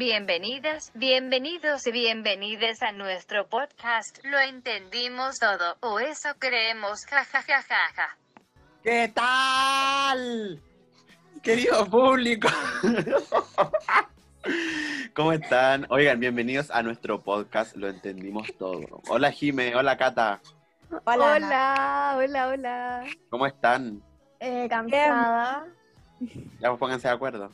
Bienvenidas, bienvenidos y bienvenidas a nuestro podcast. Lo entendimos todo, o eso creemos, ja ja ja ja ja. ¿Qué tal? Querido público. ¿Cómo están? Oigan, bienvenidos a nuestro podcast, lo entendimos todo. Hola Jime, hola Cata. Hola, Hola, hola, hola. ¿Cómo están? Eh, cansada. Ya pues pónganse de acuerdo.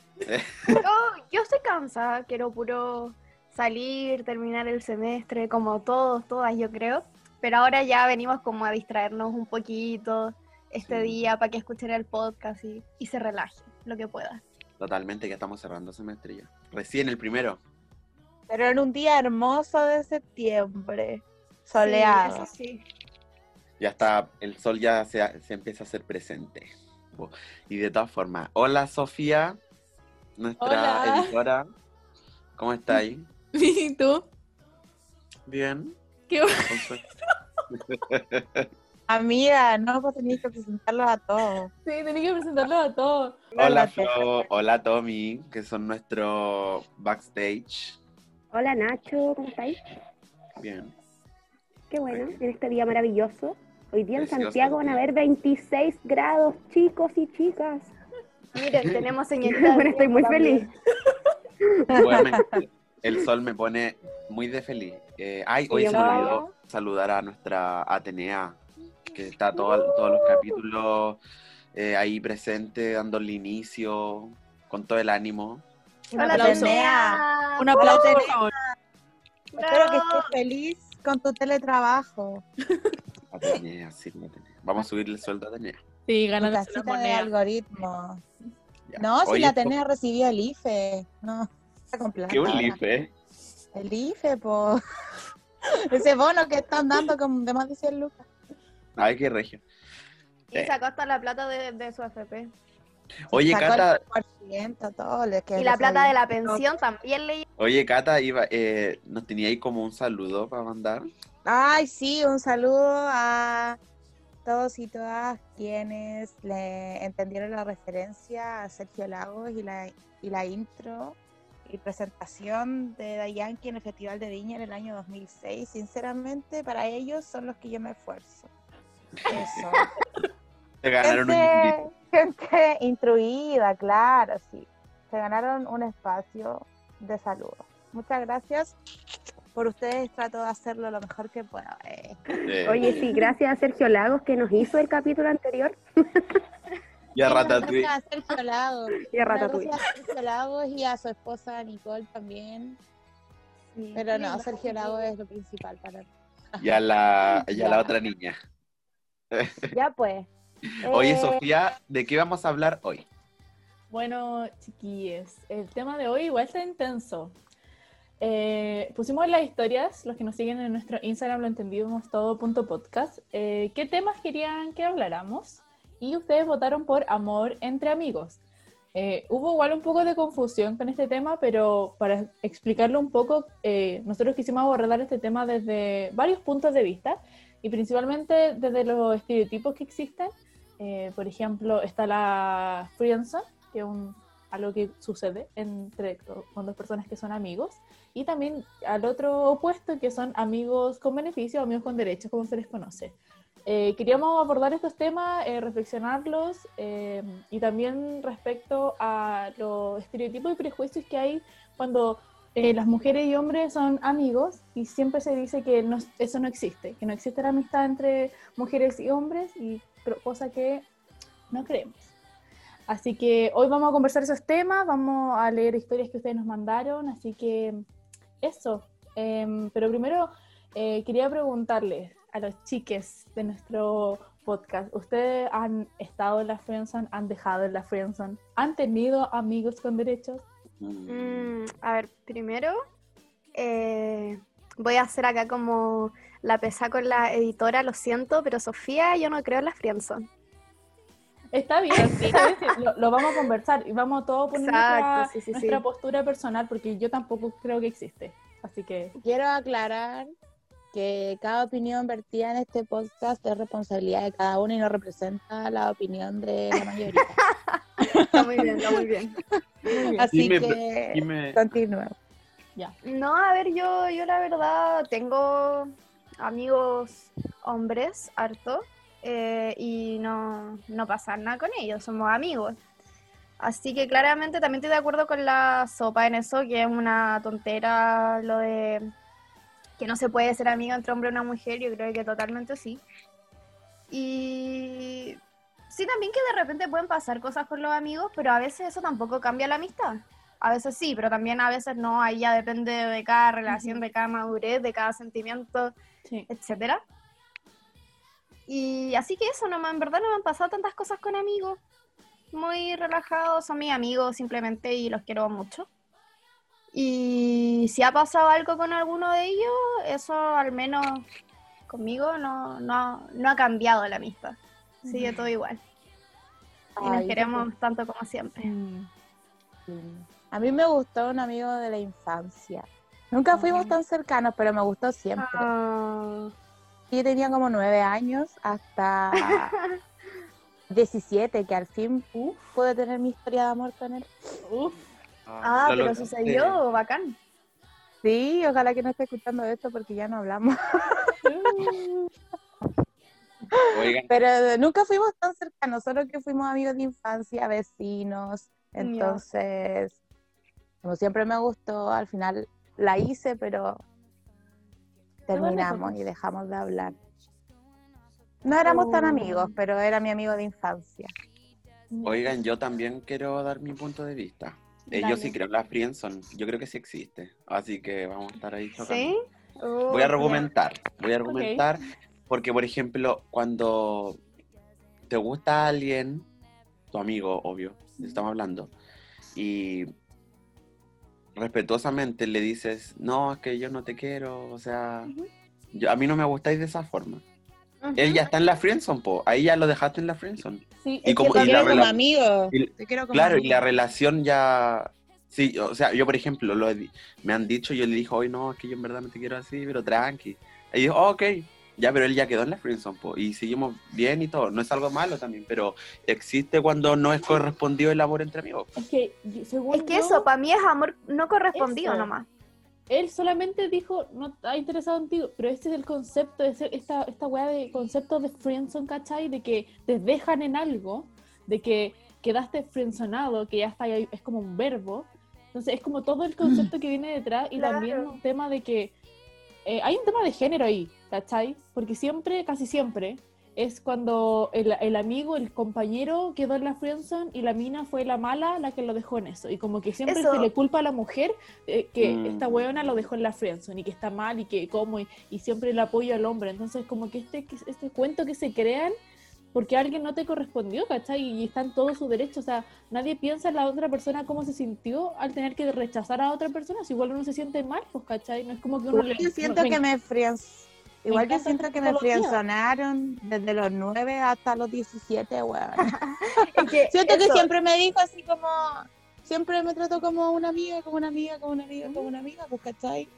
Yo, yo estoy cansada, quiero puro salir, terminar el semestre, como todos, todas, yo creo. Pero ahora ya venimos como a distraernos un poquito este Sí. día para que escuchen el podcast y, y se relajen lo que pueda. Totalmente, que estamos cerrando semestre ya. Recién el primero. Pero en un día hermoso de septiembre, Sí, soleado. eso sí. Ya está, el sol ya se, se empieza a hacer presente. Y de todas formas, hola Sofía, nuestra Hola. editora. ¿Cómo está ahí? ¿Y tú? Bien. Qué bueno. Amiga, no, pues tenías que presentarlos a todos. Sí, tenía que presentarlo a todos. Hola Flo, hola Tommy, que son nuestro backstage. Hola Nacho, ¿cómo estáis? Bien. Qué bueno, en este día maravilloso. Hoy día en Precioso Santiago van a haber 26 grados, chicos y chicas. Miren, tenemos señorita. Bueno, estoy muy feliz. Bueno, el sol me pone muy de feliz. Eh, ay, hoy se me olvidó saludar a nuestra Atenea, que está todo- todos los capítulos eh, ahí presente, dándole inicio, con todo el ánimo. Un Hola, aplauso. Atenea. Un aplauso, por Atenea. favor. Espero que estés feliz con tu teletrabajo. Atenea, sí, Atenea. Vamos a subirle el sueldo a Atenea. Sí, ganándose la casita de moneda. algoritmo. Ya. No, si Oye, la tenés recibió el IFE. No, está con plata ¿Qué un eh? El IFE, po. Ese bono que están dando con de más de 100 lucas. Ay, qué regio. Y sacó hasta la plata de, de su FP. Oye, Sacó Cata, el 10%, todo. Y la plata de la pensión también le oye, Cata, iba, eh, ¿nos tenía ahí como un saludo para mandar? Ay, sí, un saludo a todos y todas quienes le entendieron la referencia a Sergio Lagos y la, y la intro y presentación de Dayanqui en el Festival de Viña en el año 2006. Sinceramente, para ellos son los que yo me esfuerzo. Eso. Te ganaron un gente, gente instruida, claro, sí. Se ganaron un espacio de saludo. Muchas gracias. Por ustedes trato de hacerlo lo mejor que pueda. Eh. Eh, Oye, sí, gracias a Sergio Lagos que nos hizo el capítulo anterior. y a Ratatouille. gracias a Sergio Lagos. Y a Ratatouille. Gracias a Sergio Lagos y a su esposa Nicole también. Pero no, Sergio Lagos es lo principal para mí. Y a la, y a la otra niña. Ya pues. Oye, Eh, Sofía, ¿de qué vamos a hablar hoy? Bueno, chiquillos, el tema de hoy igual está intenso. Eh, pusimos las historias, los que nos siguen en nuestro Instagram lo entendimos todo podcast, eh, qué temas querían que habláramos y ustedes votaron por amor entre amigos. Eh, hubo igual un poco de confusión con este tema, pero para explicarlo un poco, eh, nosotros quisimos abordar este tema desde varios puntos de vista y principalmente desde los estereotipos que existen. Eh, por ejemplo, está la friendzone, que es un, algo que sucede entre con dos personas que son amigos, y también al otro opuesto, que son amigos con beneficio, amigos con derechos, como se les conoce. Eh, queríamos abordar estos temas, eh, reflexionarlos eh, y también respecto a los estereotipos y prejuicios que hay cuando eh, las mujeres y hombres son amigos y siempre se dice que eso no existe, que no existe la amistad entre mujeres y hombres y cosa que no creemos. Así que hoy vamos a conversar esos temas, vamos a leer historias que ustedes nos mandaron, así que eso. Em, pero primero eh, quería preguntarles a los chiques de nuestro podcast, ¿ustedes han estado en la friendzone, han dejado en la friendzone, han tenido amigos con derechos? Mm, a ver, primero eh, voy a hacer acá como la pesa con la editora, lo siento, pero Sofía, yo no creo en la friendzone. Está bien, lo, lo vamos a conversar y vamos todos a poner Exacto, nuestra, sí, sí, nuestra sí. postura personal porque yo tampoco creo que existe. Así que Quiero aclarar que cada opinión vertida en este podcast es responsabilidad de cada uno y no representa la opinión de la mayoría. Está muy bien, está muy bien. Así Dime, que Dime, continúa. Ya. No, a ver, yo, yo la verdad tengo amigos hombres, harto, eh, y no, no pasa nada con ellos, somos amigos. Así que claramente también estoy de acuerdo con la sopa en eso, que es una tontera lo de que no se puede ser amigo entre hombre y una mujer, yo creo que totalmente sí. Y sí, también que de repente pueden pasar cosas con los amigos, pero a veces eso tampoco cambia la amistad. A veces sí, pero también a veces no, ahí ya depende de cada relación, de cada madurez, de cada sentimiento, Sí. etcétera. Y así que eso, no, en verdad no me han pasado tantas cosas con amigos. Muy relajados, son mis amigos simplemente y los quiero mucho. Y si ha pasado algo con alguno de ellos, eso al menos conmigo no, no, no ha cambiado la amistad. Sigue todo igual. Y nos Ay, queremos tanto como siempre. Mm. A mí me gustó un amigo de la infancia. Nunca fuimos tan cercanos, pero me gustó siempre. Ah, Yo tenía como nueve años hasta 17, que al fin pude tener mi historia de amor con él. Uf. ah, lo pero lograste. sucedió, bacán. Sí, ojalá que no esté escuchando esto porque ya no hablamos. Oigan, Pero nunca fuimos tan cercanos, solo que fuimos amigos de infancia, vecinos. Entonces, como siempre me gustó, al final la hice, pero terminamos y dejamos de hablar. No éramos tan Oh. amigos, pero era mi amigo de infancia. oigan, yo también quiero dar mi punto de vista. Eh, yo sí creo en la Friendzone, yo creo que sí existe, así que vamos a estar ahí chocando. ¿Sí? Voy a Uh, argumentar, voy a argumentar, porque por ejemplo, cuando te gusta alguien, tu amigo, obvio, estamos hablando, y respetuosamente le dices, no, es que yo no te quiro, o sea, yo, a mí no me gustáis de esa forma. Él ya está en la friendzone, po, ahí ya lo dejaste en la friendzone. Sí, Y como- y la rela- amigo. y- Te quiero como Claro, y la relación ya... Sí, o sea, yo por ejemplo, lo he me han dicho, yo le dije, hoy no, es que yo en verdad no te quiero así, pero tranqui. Y dijo, "Oh, ok, ya, pero él ya quedó en la friendzone, po, y seguimos bien y todo. No es algo malo también, pero existe cuando no es correspondido el amor entre amigos. Es que, según Es que yo, eso, para mí es amor no correspondido Eso. nomás. él solamente dijo, no está interesado en ti, pero este es el concepto, ese- esta, esta weá de concepto de friendzone, ¿cachai? De que te dejan en algo, de que quedaste friendzonado, que ya está ahí, es como un verbo. Entonces es como todo el concepto que viene detrás y Claro. también un tema de que eh, hay un tema de género ahí, ¿cachai? Porque siempre, casi siempre, es cuando el, el amigo, el compañero quedó en la friendzone y la mina fue la mala la que lo dejó en eso. Y como que siempre Eso. se le culpa a la mujer eh, que Mm. esta weona lo dejó en la friendzone y que está mal y que como y, y siempre el apoyo al hombre. Entonces como que este, que- este cuento que se crean porque alguien no te correspondió, ¿cachai? Y está en todo su derecho. O sea, nadie piensa en la otra persona cómo se sintió al tener que rechazar a otra persona. Si igual uno se siente mal, pues, ¿cachai? No es como que uno Igual le... yo siento no- que me frienz... me Igual yo siento que me frienzonaron desde los 9 hasta los 17, weón. Es que Siento que siempre me dijo así como... Siempre me trató como una amiga, como una amiga, como una amiga, como una amiga, pues, ¿cachai?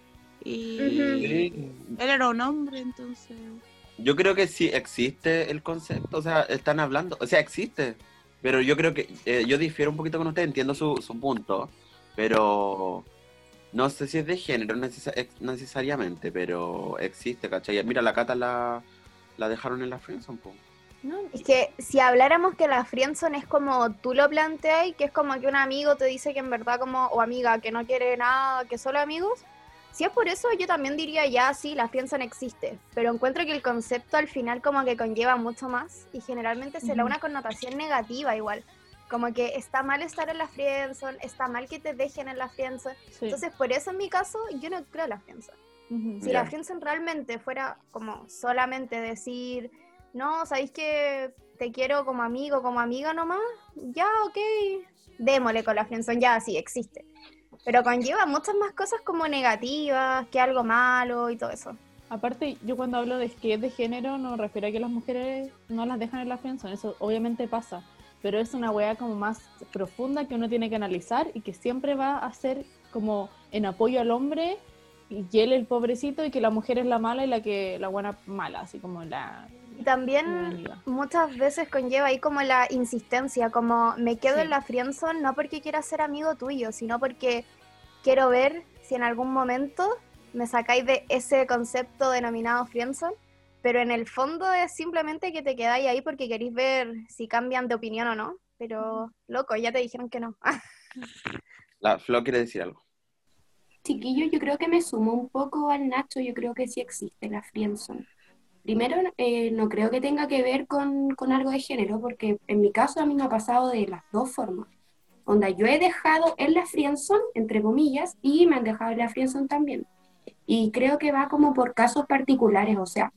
Y él era un hombre, entonces... Yo creo que sí existe el concepto, o sea, están hablando, o sea, existe, pero yo creo que eh, yo difiero un poquito con usted, entiendo su, su punto, pero no sé si es de género necesariamente, pero existe, ¿cachai? Mira, la Cata la, la dejaron en la friendzone, po. No, Es que si habláramos que la friendzone es como tú lo planteas, que es como que un amigo te dice que en verdad como, o amiga, que no quiere nada, que solo amigos, si es por eso yo también diría ya, sí, la friendzone existe, pero encuentro que el concepto al final como que conlleva mucho más y generalmente se le da una connotación negativa igual, como que está mal estar en la friendzone, está mal que te dejen en la friendzone, sí. entonces por eso en mi caso yo no creo en la friendzone. Si Ya. la friendzone realmente fuera como solamente decir, no, sabéis que te quiero como amigo, como amiga nomás, ya, ok, démosle con la friendzone, ya, sí, existe. Pero conlleva muchas más cosas como negativas, que algo malo y todo eso. Aparte, yo cuando hablo de que es de género, no me refiero a que las mujeres no las dejan en la friendzone, eso obviamente pasa, pero es una weá como más profunda que uno tiene que analizar y que siempre va a ser como en apoyo al hombre y él el pobrecito y que la mujer es la mala y la que la buena mala, así como la, Y también muchas veces conlleva ahí como la insistencia, como me quedo Sí. en la friendzone no porque quiera ser amigo tuyo, sino porque quiero ver si en algún momento me sacáis de ese concepto denominado friendzone, pero en el fondo es simplemente que te quedáis ahí porque queréis ver si cambian de opinión o no. Pero, loco, ya te dijeron que no. La Flo quiere decir algo. Chiquillo, yo creo que me sumo un poco al Nacho, yo creo que sí existe la friendzone. Primero, eh, no creo que tenga que ver con, con algo de género, porque en mi caso a mí me ha pasado de las dos formas. Onda, yo he dejado en la friendzone, entre comillas, y me han dejado en la friendzone también. Y creo que va como por casos particulares, o sea,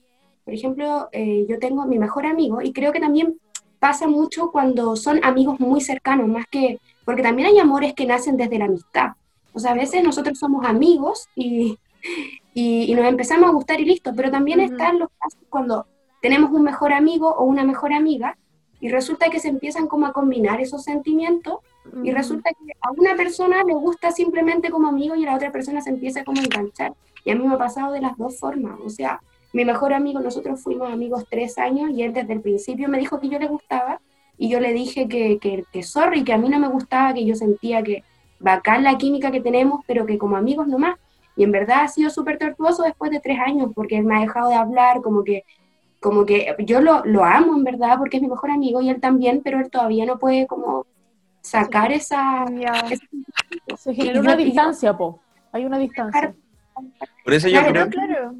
por ejemplo, eh, yo tengo a mi mejor amigo y creo que también pasa mucho cuando son amigos muy cercanos, más que, porque también hay amores que nacen desde la amistad. O sea, a veces nosotros somos amigos y, y, y nos empezamos a gustar y listo, pero también Ujú. están los casos cuando tenemos un mejor amigo o una mejor amiga y resulta que se empiezan como a combinar esos sentimientos y Mm, resulta que a una persona le gusta simplemente como amigo y a la otra persona se empieza como a enganchar. Y a mí me ha pasado de las dos formas. O sea, mi mejor amigo, nosotros fuimos amigos tres años y él desde el principio me dijo que yo le gustaba y yo le dije que, que, que sorry, que a mí no me gustaba, que yo sentía que bacán la química que tenemos, pero que como amigos nomás. Y en verdad ha sido súper tortuoso después de tres años porque él me ha dejado de hablar, como que como que yo lo, lo amo en verdad porque es mi mejor amigo y él también, pero él todavía no puede como sacar esa... Ese- Se genera una yo- distancia, po. Hay una distancia. Por eso yo Claro, creo, claro.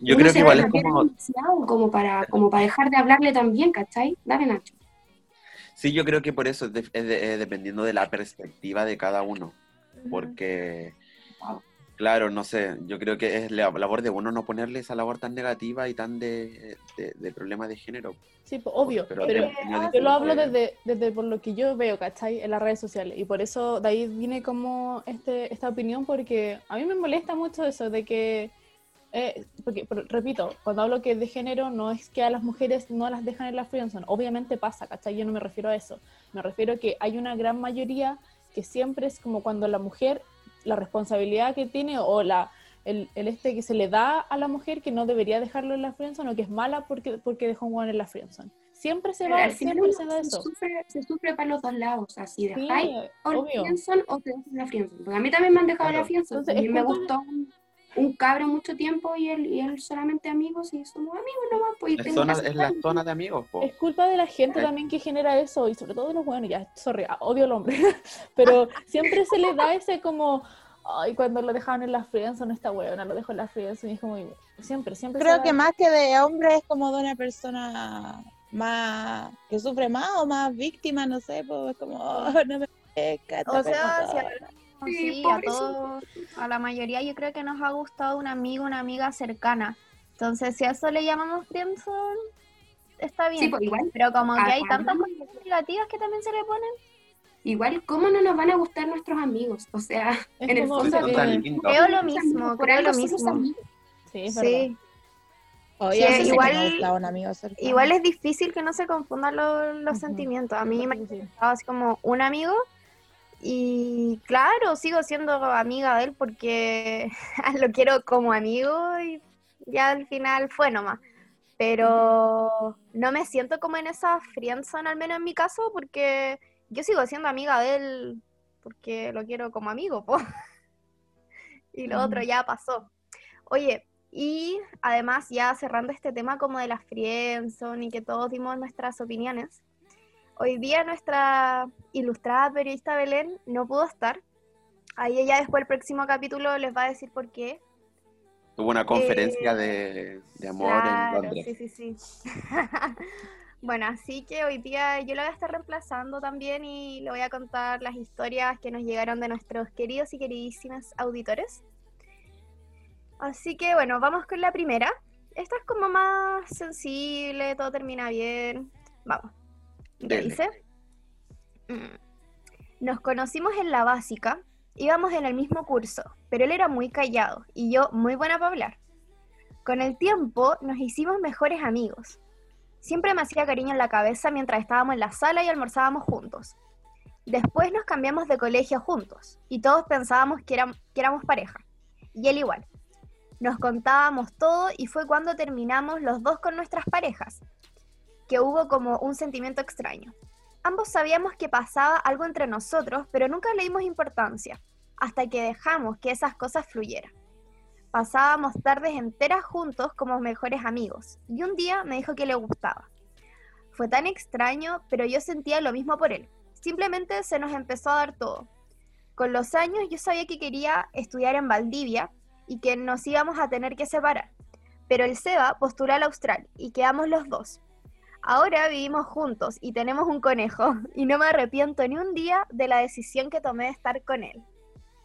yo uno creo que igual es como, como para, como para dejar de hablarle también, ¿cachai? Dale, Nacho. Sí, yo creo que por eso es, de- es de- es dependiendo de la perspectiva de cada uno, porque, claro, no sé, yo creo que es la labor de uno no ponerle esa labor tan negativa y tan de, de, de problema de género. Sí, po, obvio. Pero Pero, yo lo hablo desde, desde por lo que yo veo, ¿cachai? En las redes sociales. Y por eso de ahí viene como este, esta opinión, porque a mí me molesta mucho eso de que, eh, porque, pero, repito, cuando hablo que de género, no es que a las mujeres no las dejan en la friendzone. Obviamente pasa, ¿cachai? Yo no me refiero a eso. Me refiero a que hay una gran mayoría que siempre es como cuando la mujer, la responsabilidad que tiene o la... El, el este que se le da a la mujer que no debería dejarlo en la friendzone o que es mala porque, porque dejó un guan en la friendzone. Siempre se va, siempre se da eso. sufre, se sufre para los dos lados, así Sí, dejáis o la friendzone o te dejas la friendzone. Porque a mí también me han dejado Claro. la friendzone. Entonces, a mí es me de- gustó un, un cabro mucho tiempo y él, y él solamente amigos y somos amigos nomás. Pues, y Es, zona, es la zona de amigos, po. Es culpa de la gente Ay. también que genera eso y sobre todo de los buenos, ya, sorry, ah, odio al hombre, pero siempre se le da ese como, ay, cuando lo dejaban en la friendzone, esta huevona lo dejó en la friendzone y es como, siempre, siempre Creo da que eso. más que de hombre es como de una persona más que sufre más o más víctima, no sé, pues es como "Oh, no me pesca O sea, si persona". Sí, Sí, a todos, a la mayoría yo creo que nos ha gustado un amigo, una amiga cercana. Entonces, si a eso le llamamos friendzone, está bien. Sí, pues igual, Pero como que hay tantas cosas negativas que también se le ponen. igual, ¿cómo no nos van a gustar nuestros amigos? O sea, Es en el fondo. Creo lo mismo, creo lo mismo. sí, es Oye, igual- un amigo igual es difícil que no se confundan lo- los sentimientos. A mí me gustaba así como un amigo y claro, sigo siendo amiga de él porque lo quiero como amigo y ya al final fue nomás. Pero no me siento como en esa friendzone, al menos en mi caso, porque yo sigo siendo amiga de él porque lo quiero como amigo, po. Y lo otro ya pasó. Oye, y además ya cerrando este tema como de la friendzone y que todos dimos nuestras opiniones, hoy día nuestra ilustrada periodista Belén no pudo estar. Ahí ella después el próximo capítulo les va a decir por qué. Tuvo una conferencia Eh, de, de amor Claro, en Londres. sí, sí, sí. bueno, así que hoy día yo la voy a estar reemplazando también y le voy a contar las historias que nos llegaron de nuestros queridos y queridísimos auditores. Así que bueno, vamos con la primera. Esta es como más sensible, todo termina bien. Vamos. ¿Qué Dele. dice? Mm. Nos conocimos en la básica, íbamos en el mismo curso, pero él era muy callado y yo muy buena para hablar. Con el tiempo nos hicimos mejores amigos. Siempre me hacía cariño en la cabeza mientras estábamos en la sala y almorzábamos juntos. Después nos cambiamos de colegio juntos y todos pensábamos que, éram- que éramos pareja. Y él igual. Nos contábamos todo y fue cuando terminamos los dos con nuestras parejas, que hubo como un sentimiento extraño. Ambos sabíamos que pasaba algo entre nosotros, pero nunca le dimos importancia. hasta que dejamos que esas cosas fluyeran. Pasábamos tardes enteras juntos como mejores amigos, y un día me dijo que le gustaba. Fue tan extraño, pero yo sentía lo mismo por él. Simplemente se nos empezó a dar todo. Con los años yo sabía que quería estudiar en Valdivia y que nos íbamos a tener que separar. Pero el Seba postuló al Austral y quedamos los dos. Ahora vivimos juntos y tenemos un conejo y no me arrepiento ni un día de la decisión que tomé de estar con él.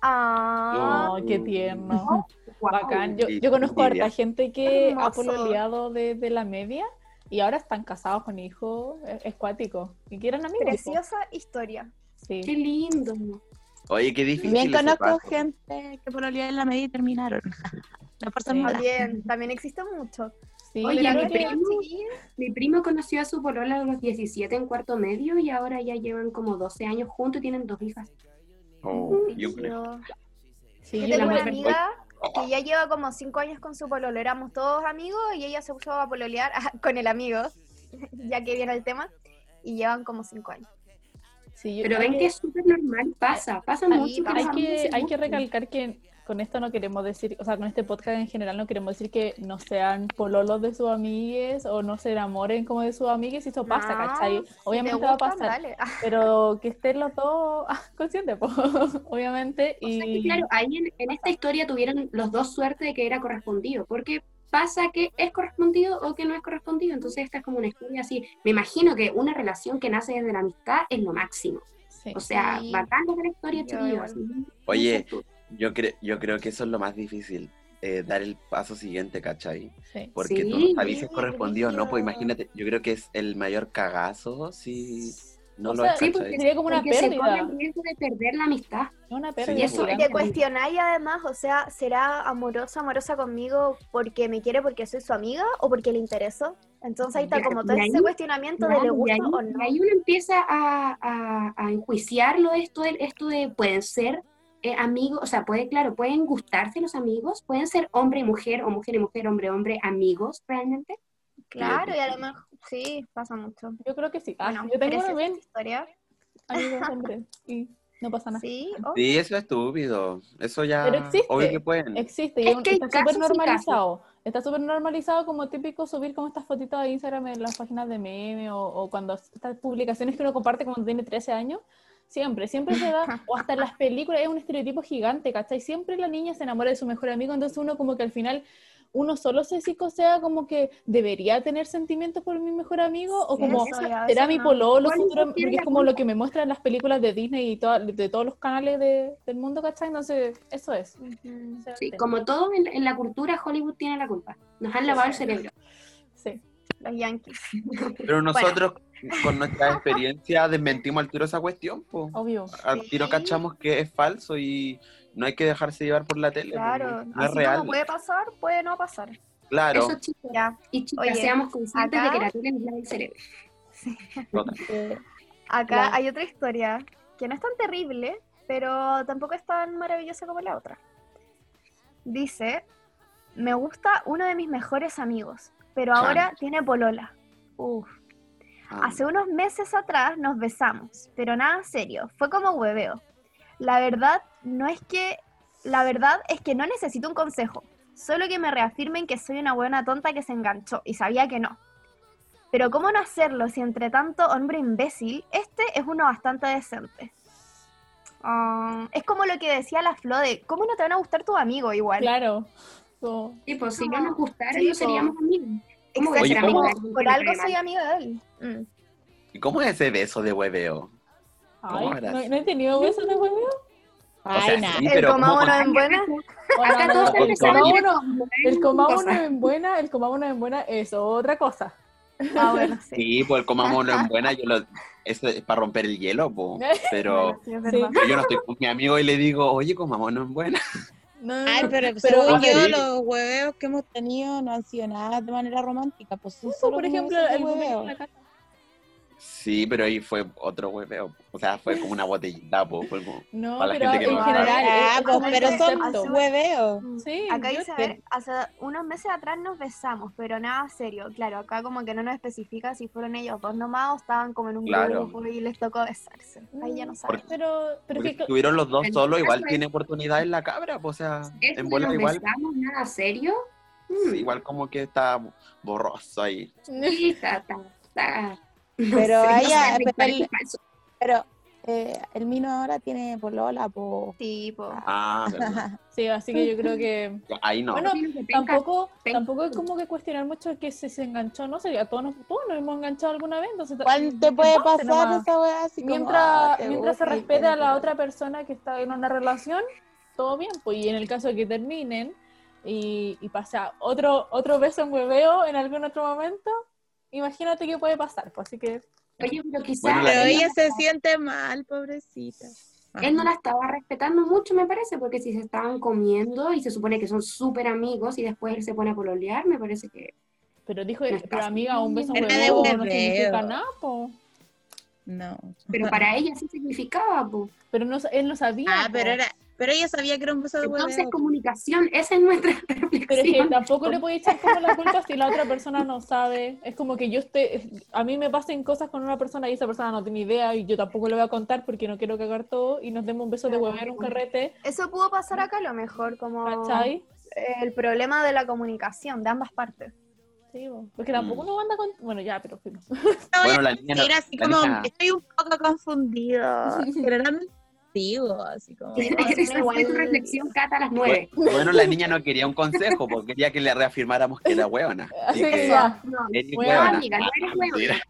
Ah, Oh, qué tierno. Bacán. Yo, conozco a harta gente que ha pololeado de, de la media y ahora están casados con hijos. Es, es cuático. Y que eran amigos. preciosa historia. Sí. Qué lindo. Oye, qué difícil. También ese conozco paso. gente que por en la media y terminaron. No mala. También, también existe mucho. Sí, Oye, mi primo, mi primo conoció a su polola a los 17 en cuarto medio y ahora ya llevan como 12 años juntos y tienen dos hijas. Oh. Yo sí, yo la tengo una mujer- amiga que ya lleva como cinco años con su pololo. Éramos todos amigos y ella se puso a pololear con el amigo, ya que viene el tema, y llevan como cinco años. sí, yo- Pero ven que es súper normal, pasa, pasa Ahí mucho. hay que, hay que recalcar que con esto no queremos decir, o sea, con este podcast en general no queremos decir que no sean pololos de sus amigues o no se enamoren como de sus amigues, y eso pasa, No, ¿cachai? si Obviamente va a pasar, dale. Pero que estén los dos ah, conscientes, po, obviamente, O sea que, y claro, ahí en, en esta historia tuvieron los dos suerte de que era correspondido, porque pasa que es correspondido o que no es correspondido, entonces esta es como una historia así. Me imagino que una relación que nace desde la amistad es lo máximo. sí. O sea, Sí. bacán de la historia, chiquillos. Oye. Yo, cre yo creo que eso es lo más difícil. eh, dar el paso siguiente, ¿cachai? sí. Porque tú Sí, no sabes si es sí, correspondido o no, pues imagínate, yo creo que es el mayor cagazo si no O lo sea, es, Sí, porque, Sería como una porque se corre pérdida. el riesgo de perder la amistad. Una Sí, pérdida y Eso, te cuestionáis además, o sea, ¿será amorosa, amorosa conmigo porque me quiere porque soy su amiga o porque le intereso? Entonces ahí está como todo y ahí- ese cuestionamiento de le y, gusto o y no. ahí uno empieza a, a, a enjuiciarlo esto de, esto de pueden ser eh, amigos, o sea, puede, claro, pueden gustarse los amigos, pueden ser hombre y mujer o mujer y mujer, hombre y hombre, amigos realmente. Claro, y a lo mejor sí, pasa mucho. Yo creo que sí. Ah, Bueno, yo tengo preciosa también historia. amigos hombres y no pasa nada. Sí, oh, Sí, eso es estúpido. Eso ya. Pero existe, Obvio que pueden. Existe y Es que está súper normalizado. Está súper normalizado como típico subir como estas fotitos de Instagram en las páginas de meme o, o cuando estas publicaciones que uno comparte cuando tiene 13 años. Siempre, siempre se da, o hasta en las películas es un estereotipo gigante, ¿cachai? Siempre la niña se enamora de su mejor amigo, entonces uno como que al final, uno solo se psicosea como que debería tener sentimientos por mi mejor amigo, o Sí, como eso, será mi no. pololo Igual futuro, porque es como lo que me muestran las películas de Disney y toda- de todos los canales de- del mundo, ¿cachai? Entonces, eso es. Sí, como todo en, en la cultura, Hollywood tiene la culpa. Nos han lavado el cerebro. Sí. los yankees. Pero nosotros, con nuestra experiencia, desmentimos al tiro esa cuestión, pues. Obvio. Al tiro Sí. cachamos que es falso y no hay que dejarse llevar por la tele. Claro, no es así real. como puede pasar, puede no pasar. Claro. Eso, chicos. Ya. Y chicas, Oye, seamos conscientes acá- de que la tele nos lava el cerebro. total. Eh, Acá La- hay otra historia que no es tan terrible, pero tampoco es tan maravillosa como la otra. Dice, me gusta uno de mis mejores amigos, pero Chan. ahora tiene polola. Uf. Ah, Hace unos meses atrás nos besamos, pero nada serio, fue como hueveo. La verdad no es que, la verdad es que no necesito un consejo, solo que me reafirmen que soy una buena tonta que se enganchó y sabía que no. Pero cómo no hacerlo si entre tanto hombre imbécil, este es uno bastante decente. Ah, es como lo que decía la Flo de, ¿cómo no te van a gustar tus amigos igual? claro. Como- Sí, pues si no nos gustara, Sí, no seríamos amigos. ¿Cómo Oye, ¿cómo? Por algo soy amiga de él. Mm. ¿Y cómo es ese beso de hueveo? Ay. ¿no, no he tenido besos de hueveo? O sea, sí, El coma ¿cómo uno en buena. O Acá no, todos no, el coma uno, el coma uno en buena, el coma uno en buena es otra cosa. Ah, bueno, sí. Sí, pues el comamos en buena, yo lo, eso es para romper el hielo, po. pero sí, yo no estoy con mi amigo y le digo, oye, comámonos en buena. No, Ay, pero, pero según sí. yo, los hueveos que hemos tenido no han sido nada de manera romántica. Pues solo por ejemplo, el hueveo. en la casa. Sí, pero ahí fue otro hueveo. O sea, fue como una botellita, po, fue como- No, Para la pero gente que en no general. Ah, es- es pues, pero son concepto. hueveos. Sí, Acá a te- ver, hace unos meses atrás nos besamos, pero nada serio. Claro, acá como que no nos especifica si fueron ellos dos nomás o estaban como en un Claro. grupo y les tocó besarse. Ahí ya no saben. Pero, pero porque es que, estuvieron los dos solos, igual tiene oportunidad en la cabra, o sea, ¿Eso en bola igual, besamos, nada serio? Mm, sí, igual como que está borroso ahí. sí, está, está, está- no Pero sé, no a ella- sé, pero eh, el Mino ahora tiene polola, po. Sí, po. Ah, verdad. sí, así que yo creo que. ahí no. Bueno, Tampoco, tampoco es como que cuestionar mucho que se, se enganchó, no sé, a todos nos, todos nos hemos enganchado alguna vez, entonces ¿Cuál te puede pasar nomás. esa weá así como, mientras, ah, mientras se respete a la otra persona que está en una relación, todo bien, pues y en el caso de que terminen y, y pasa otro, otro beso en hueveo en algún otro momento, imagínate qué puede pasar, pues así que Oye, pero quizás Bueno, Pero ella no se estaba- siente mal, pobrecita. él no la estaba respetando mucho, me parece, porque si se estaban comiendo y se supone que son súper amigos y después él se pone a pololear, me parece que pero dijo, No pero amiga, un beso hueveo no significa nada, po. No. Pero para ella sí significaba, po. pero no, él no sabía. Ah, po. pero era, pero ella sabía que era un beso de Entonces, hueveo. comunicación, esa es nuestra Pero es que reflexión. tampoco le puedes echar como la culpa si la otra persona no sabe. Es como que yo esté, a mí me pasen cosas con una persona y esa persona no tiene idea y yo tampoco le voy a contar porque no quiero cagar todo y nos demos un beso de huevo en un carrete, Eso pudo pasar acá a lo mejor, como ¿cachai? el problema de la comunicación de ambas partes. Sí, porque tampoco Mm. uno anda con... Bueno, ya, pero fuimos. Bueno, la niña no- Era así la como, niña- estoy un poco confundido. Generalmente así como. Esa fue tu reflexión, Cata, a las nueve. Bueno, la niña no quería un consejo, porque quería que le reafirmáramos que era. Así que ya. No, eres hueona. amiga, no eres Ah, mentira.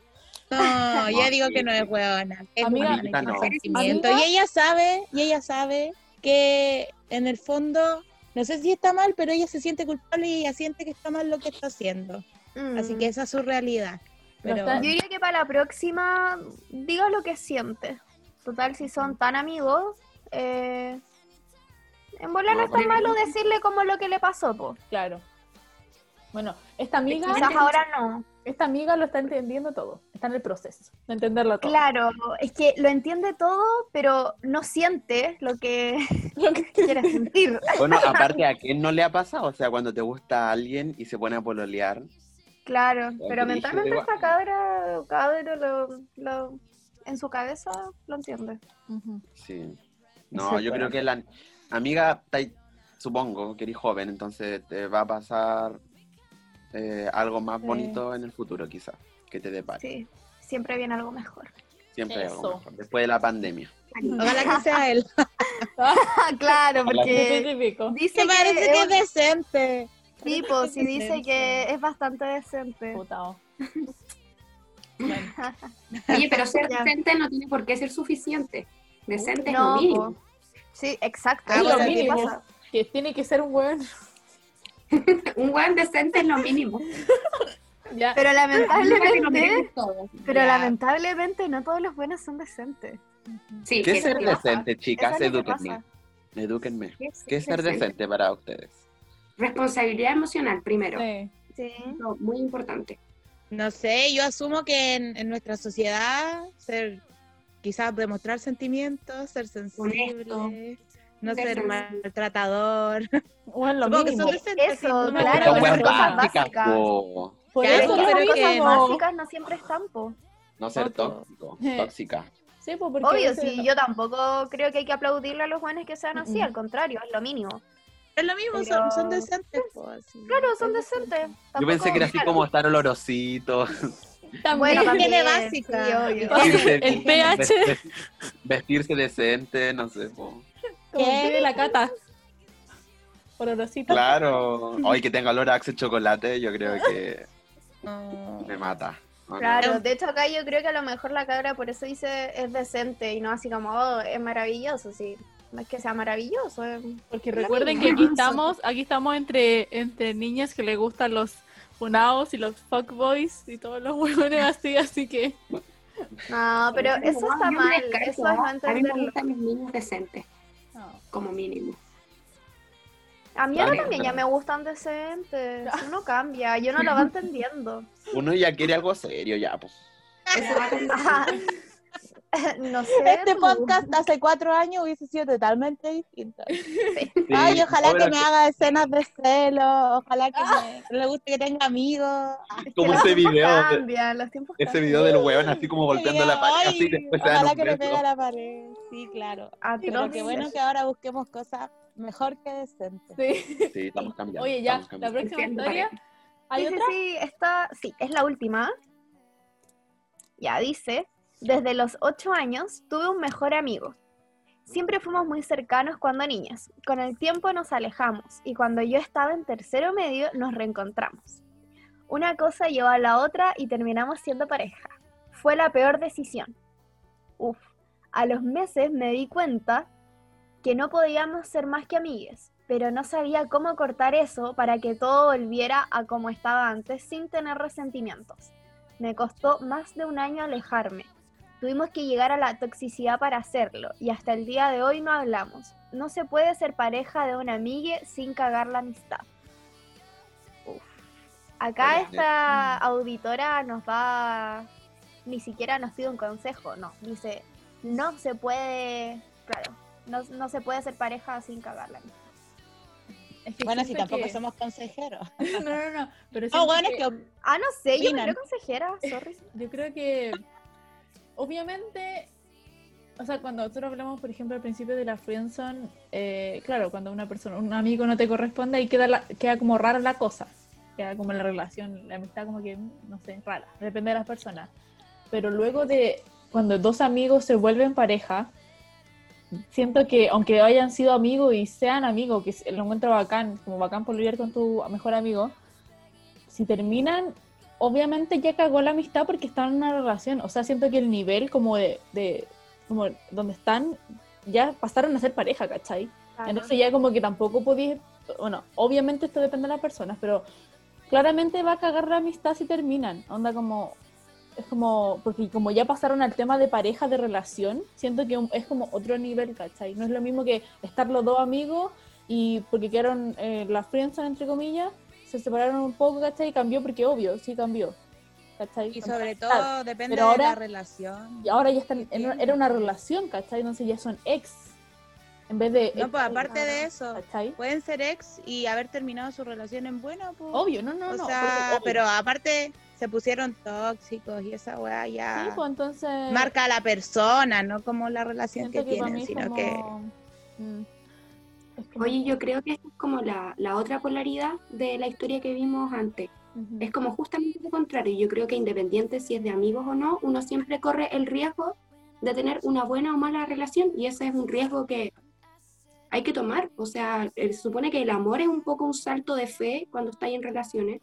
No, yo digo que no es hueona. Es Amiga, no. sentimiento. Amiga. Y ella sabe, y ella sabe que en el fondo, no sé si está mal, pero ella se siente culpable y ella siente que está mal lo que está haciendo. Así Mm. que esa es su realidad. Pero Yo diría que para la próxima diga lo que siente. Total, si son tan amigos, eh, en volar no es tan malo decirle como lo que le pasó, po. Claro. Bueno, esta amiga, Quizás ahora no. esta amiga lo está entendiendo todo. Está en el proceso de entenderlo todo. Claro, es que lo entiende todo, pero no siente lo que Lo que- quiere sentir. Bueno, aparte, ¿a quién no le ha pasado? O sea, cuando te gusta alguien y se pone a pololear. Claro, pero mentalmente esta cabra, cabra lo, lo- en su cabeza lo entiende. Sí. No, yo creo que la amiga, supongo que eres joven, entonces te va a pasar eh, algo más Sí. bonito en el futuro, quizás, que te depare. Sí, siempre viene algo mejor. Siempre hay algo mejor, después de la pandemia. ojalá que sea él. Claro, porque dice Que parece que es decente. tipo, si dice que es bastante decente. Putao. Bueno, Oye, pero ser decente no tiene por qué ser suficiente. Decente es lo mínimo. po. Sí, exacto. Ah, es lo que mínimo. pasa. que tiene que ser un buen. Un buen decente es lo mínimo. Ya. Pero lamentablemente, pero Ya. lamentablemente no todos los buenos son decentes. Sí, ¿Qué que es ser pasa. decente, chicas? Es Edúquenme. pasa. Edúquenme. ¿Qué es ¿Qué es ser decente? decente para ustedes? Responsabilidad emocional, primero. Sí. Muy importante. No sé, yo asumo que en, en nuestra sociedad ser quizás demostrar sentimientos, ser sensible, Honesto. no Ser ser sensible. maltratador. Bueno, lo Supongo que mínimo. son. Eso, ¿no? claro, Las cosas básicas, po. Por Claro, eso pero que- Cosas mismo. básicas no siempre están, po. No ser tóxico, Eh. tóxica. Sí, pues porque Obvio, sí, yo tampoco creo que hay que aplaudirle a los buenos que sean así, Mm. al contrario, es lo mínimo. Es lo mismo, Pero- son, son decentes. así. Claro, son Es decente. decentes. Yo pensé que era así como estar olorosito. También. Bueno, Tiene básica. sí, obvio. vestirse- El pH. vest- vestirse decente, no sé. po. Como ¿Qué? tiene la cata. Olorosita. Claro. Hoy que tenga olor a Axe chocolate, yo creo que me mata. Claro, de hecho acá yo creo que a lo mejor la cabra por eso dice es decente y no así como, oh, es maravilloso, sí. No es que sea maravilloso, es- Porque recuerden que aquí estamos, aquí estamos entre, entre niñas que le gustan los funados y los fuckboys y todos los huevones así, así que No, pero eso No, está mal, eso es no ¿ah? A mí me entenderlo. gustan los niños decentes, no. como mínimo. A mí ahora también ya me gustan decentes, uno cambia, yo no lo va entendiendo. Uno ya quiere algo serio, ya, pues. Eso va Ajá. no sé. Este podcast hace cuatro años hubiese sido totalmente distinto. Sí. Ay, ojalá Ahora que me haga escenas de celo, ojalá que me, le guste que tenga amigos. Como ese video de- cambian, los tiempos Ese cambian. video del hueón así como golpeando la pared, así después ojalá que le pegue a la pared. Sí, claro. Pero Atroz. qué bueno que ahora busquemos cosas mejor que decentes. Sí. Sí, estamos cambiando. Oye, ya, la próxima historia. ¿Hay Sí, sí, otra? sí, esta, sí, es la última. Ya dice, desde los ocho años tuve un mejor amigo. Siempre fuimos muy cercanos cuando niñas. Con el tiempo nos alejamos y cuando yo estaba en tercero medio nos reencontramos. Una cosa llevó a la otra y terminamos siendo pareja. Fue la peor decisión. Uf, a los meses me di cuenta que no podíamos ser más que amigues, pero no sabía cómo cortar eso para que todo volviera a como estaba antes sin tener resentimientos. Me costó más de un año alejarme. Tuvimos que llegar a la toxicidad para hacerlo y hasta el día de hoy no hablamos. No se puede ser pareja de una amigue sin cagar la amistad. Uf. Acá Oye, esta auditora nos va, ni siquiera nos pide un consejo, no, dice, no se puede, claro, no, no se puede ser pareja sin cagar la amistad. Es que Bueno, si tampoco que- somos consejeros. No, no, no. Pero No, siento bueno, es que- que Ah, no sé, yo Opinan. creo consejera, sorry. Yo creo que, obviamente, o sea, cuando nosotros hablamos, por ejemplo, al principio de la friendzone, eh, claro, cuando una persona, un amigo no te corresponde, ahí queda, la- queda como rara la cosa. Queda como la relación, la amistad como que, no sé, rara. Depende de las personas. Pero luego de cuando dos amigos se vuelven pareja, siento que aunque hayan sido amigos y sean amigos, que lo encuentro bacán, como bacán por con tu mejor amigo, si terminan, obviamente ya cagó la amistad porque están en una relación. O sea, siento que el nivel como de, de como donde están, ya pasaron a ser pareja, ¿cachai? Entonces ya como que tampoco podía, bueno, obviamente esto depende de las personas, pero claramente va a cagar la amistad si terminan. Onda como, es como, porque como ya pasaron al tema de pareja, de relación, siento que es como otro nivel, ¿cachai? No es lo mismo que estar los dos amigos y porque quedaron eh, las friendzone, entre comillas, se separaron un poco, ¿cachai? Y cambió porque obvio, sí cambió. ¿cachai? Y sobre todo depende Pero de la relación. Y ahora ya están, en era una relación, ¿cachai? Entonces ya son ex. En vez de... No, ex, pues aparte de eso, ¿cachai? pueden ser ex y haber terminado su relación en bueno, pues. Obvio, no, no, o no. sea, pero aparte se pusieron tóxicos y esa weá ya Sí, pues entonces... marca a la persona, no como la relación que, tienen, sino como- que Mm. Es Oye, yo creo que es como la, la otra polaridad de la historia que vimos antes. Es como justamente lo contrario. Yo creo que independiente si es de amigos o no, uno siempre corre el riesgo de tener una buena o mala relación y ese es un riesgo que hay que tomar. O sea, eh, se supone que el amor es un poco un salto de fe cuando estáis en relaciones.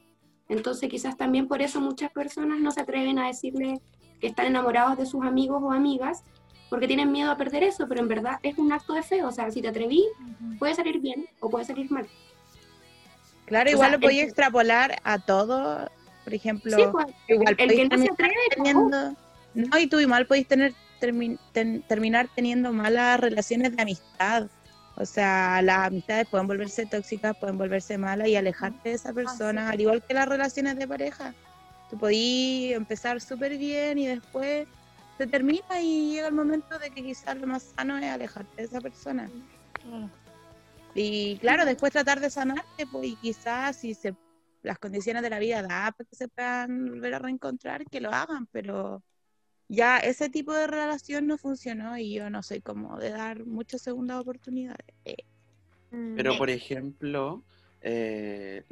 Entonces quizás también por eso muchas personas no se atreven a decirle que están enamorados de sus amigos o amigas porque tienen miedo a perder eso, pero en verdad es un acto de fe. O sea, si te atreví, puede salir bien o puede salir mal. claro, o igual sea, lo podía el- extrapolar a todo, por ejemplo, Sí, pues, igual el que podéis no se atreve, teniendo, no, y tú igual podéis tener termi- ten- terminar teniendo malas relaciones de amistad. O sea, las amistades pueden volverse tóxicas, pueden volverse malas y alejarte de esa persona, al igual que las relaciones de pareja. Tú podías empezar súper bien y después se termina y llega el momento de que quizás lo más sano es alejarte de esa persona. Claro. Y claro, después tratar de sanarte, pues y quizás si se, las condiciones de la vida da para que se puedan volver a reencontrar, que lo hagan, pero ya ese tipo de relación no funcionó y yo no soy como de dar muchas segundas oportunidades. Mm, Pero por ejemplo, eh,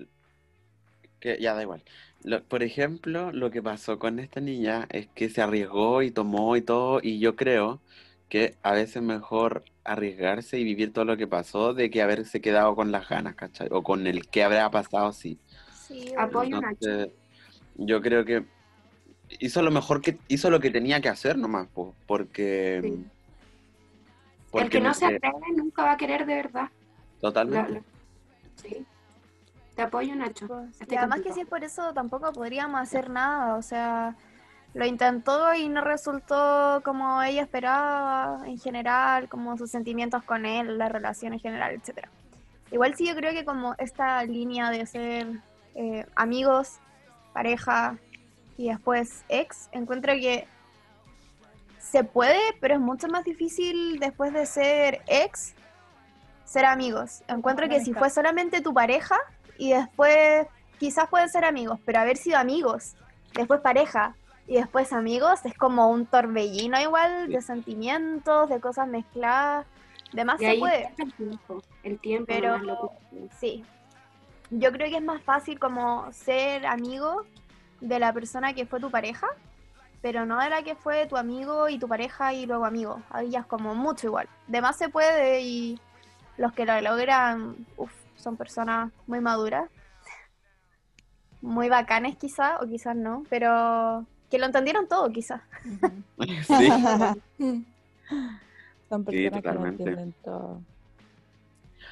que ya da igual. Lo- por ejemplo, lo que pasó con esta niña es que se arriesgó y tomó y todo, y yo creo que a veces mejor arriesgarse y vivir todo lo que pasó de que haberse quedado con las ganas, ¿cachai? O con el que habrá pasado, sí. sí, Apoyo. Entonces, yo creo que hizo lo mejor que hizo lo que tenía que hacer nomás, po, porque, Sí. porque el que no se atreve nunca va a querer de verdad. totalmente. La- la- sí. Te apoyo, Nacho. Pues, y además que contigo. si es por eso tampoco podríamos hacer nada, o sea, lo intentó y no resultó como ella esperaba en general, como sus sentimientos con él, la relación en general, etcétera. Igual sí yo creo que como esta línea de ser eh, amigos, pareja, y después ex, encuentro que se puede, pero es mucho más difícil después de ser ex ser amigos. Encuentro que si fue solamente tu pareja y después quizás pueden ser amigos, pero haber sido amigos, después pareja y después amigos es como un torbellino igual de sentimientos, de cosas mezcladas. De más Y se ahí puede. está el tiempo, el tiempo Pero- más lo que- Sí. Yo creo que es más fácil como ser amigo de la persona que fue tu pareja, pero no de la que fue tu amigo y tu pareja y luego amigo. Ahí ya es como mucho igual. De más se puede y los que lo logran, uf, son personas muy maduras, muy bacanes quizás, o quizás no, pero que lo entendieron todo quizás. Sí. Son Sí, que entienden todo.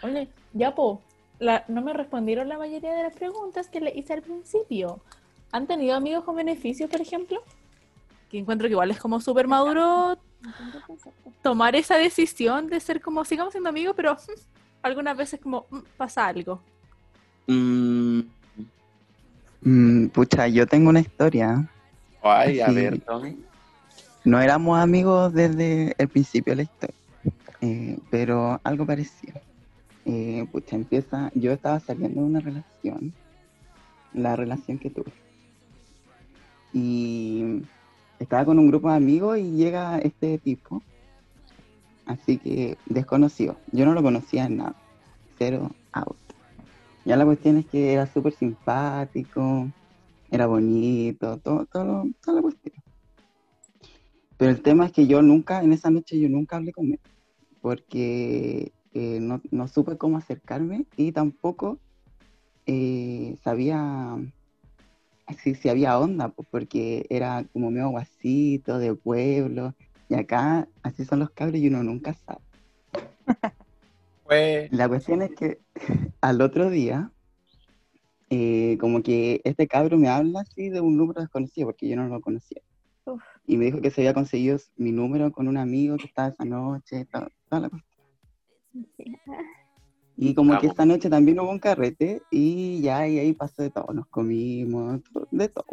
Oye, ya po, la- no me respondieron la mayoría de las preguntas que le hice al principio. ¿Han tenido amigos con beneficios, por ejemplo? Que encuentro que igual es como súper maduro tomar esa decisión de ser como, sigamos siendo amigos, pero algunas veces como mm, pasa algo. Mm, Mm, pucha, yo tengo una historia. ay, a Sí. ver, Tommy. No éramos amigos desde el principio de la historia, eh, pero algo parecido. Eh, pucha, empieza, yo estaba saliendo de una relación, la relación que tuve. Y estaba con un grupo de amigos y llega este tipo, así que desconocido. Yo no lo conocía en nada, cero out. Ya la cuestión es que era súper simpático, era bonito, todo, todo, toda la cuestión. Pero el tema es que yo nunca, en esa noche yo nunca hablé con él, porque eh, no, no supe cómo acercarme y tampoco eh, sabía si, si había onda, porque era como medio guasito, de pueblo, y acá así son los cabros y uno nunca sabe. Fue. La cuestión es que al otro día, eh, como que este cabro me habla así de un número desconocido, porque yo no lo conocía. Uf. Y me dijo que se había conseguido mi número con un amigo que estaba esa noche, to- toda la cuestión. Y como que esta noche también hubo un carrete y ya y ahí pasó de todo, nos comimos, de todo.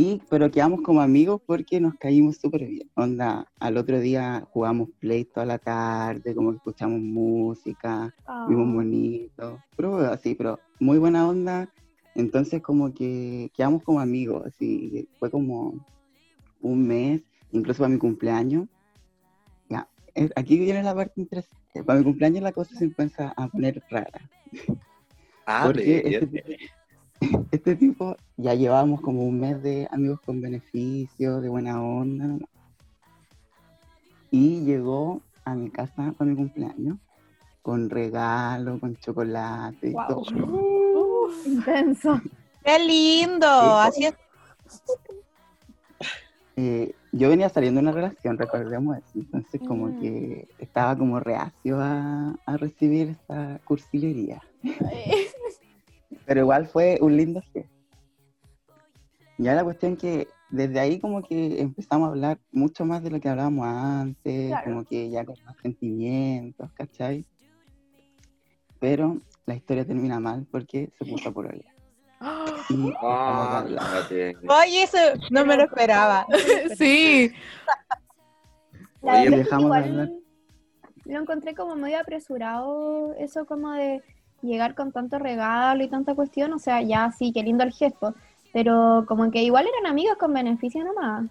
Y, pero quedamos como amigos porque nos caímos súper bien. Onda, al otro día jugamos play toda la tarde, como que escuchamos música, vimos bonito, pero así, pero muy buena onda. Entonces como que quedamos como amigos, así, fue como un mes, incluso para mi cumpleaños. Ya, es- aquí viene la parte interesante. Para mi cumpleaños la cosa se empieza a poner rara. Ah, Porque ver. este, tipo- este tipo ya llevábamos como un mes de amigos con beneficios, de buena onda. Y llegó a mi casa para mi cumpleaños con regalo, con chocolate y todo. Intenso. ¡Qué lindo! Así es. Eh, yo venía saliendo de una relación, recordemos eso, entonces como Mm. que estaba como reacio a, a recibir esta cursilería. Pero igual fue un lindo gesto. Ya la cuestión que desde ahí como que empezamos a hablar mucho más de lo que hablábamos antes, Claro. como que ya con más sentimientos, ¿cachai? Pero la historia termina mal porque se puso por olear. Y de Ah. Oye, eso no me lo esperaba. Sí, La Oye, dejamos de igual hablar. lo encontré como medio apresurado, eso como de llegar con tanto regalo y tanta cuestión, o sea, ya sí, qué lindo el gesto, pero como que igual eran amigos con beneficio nomás.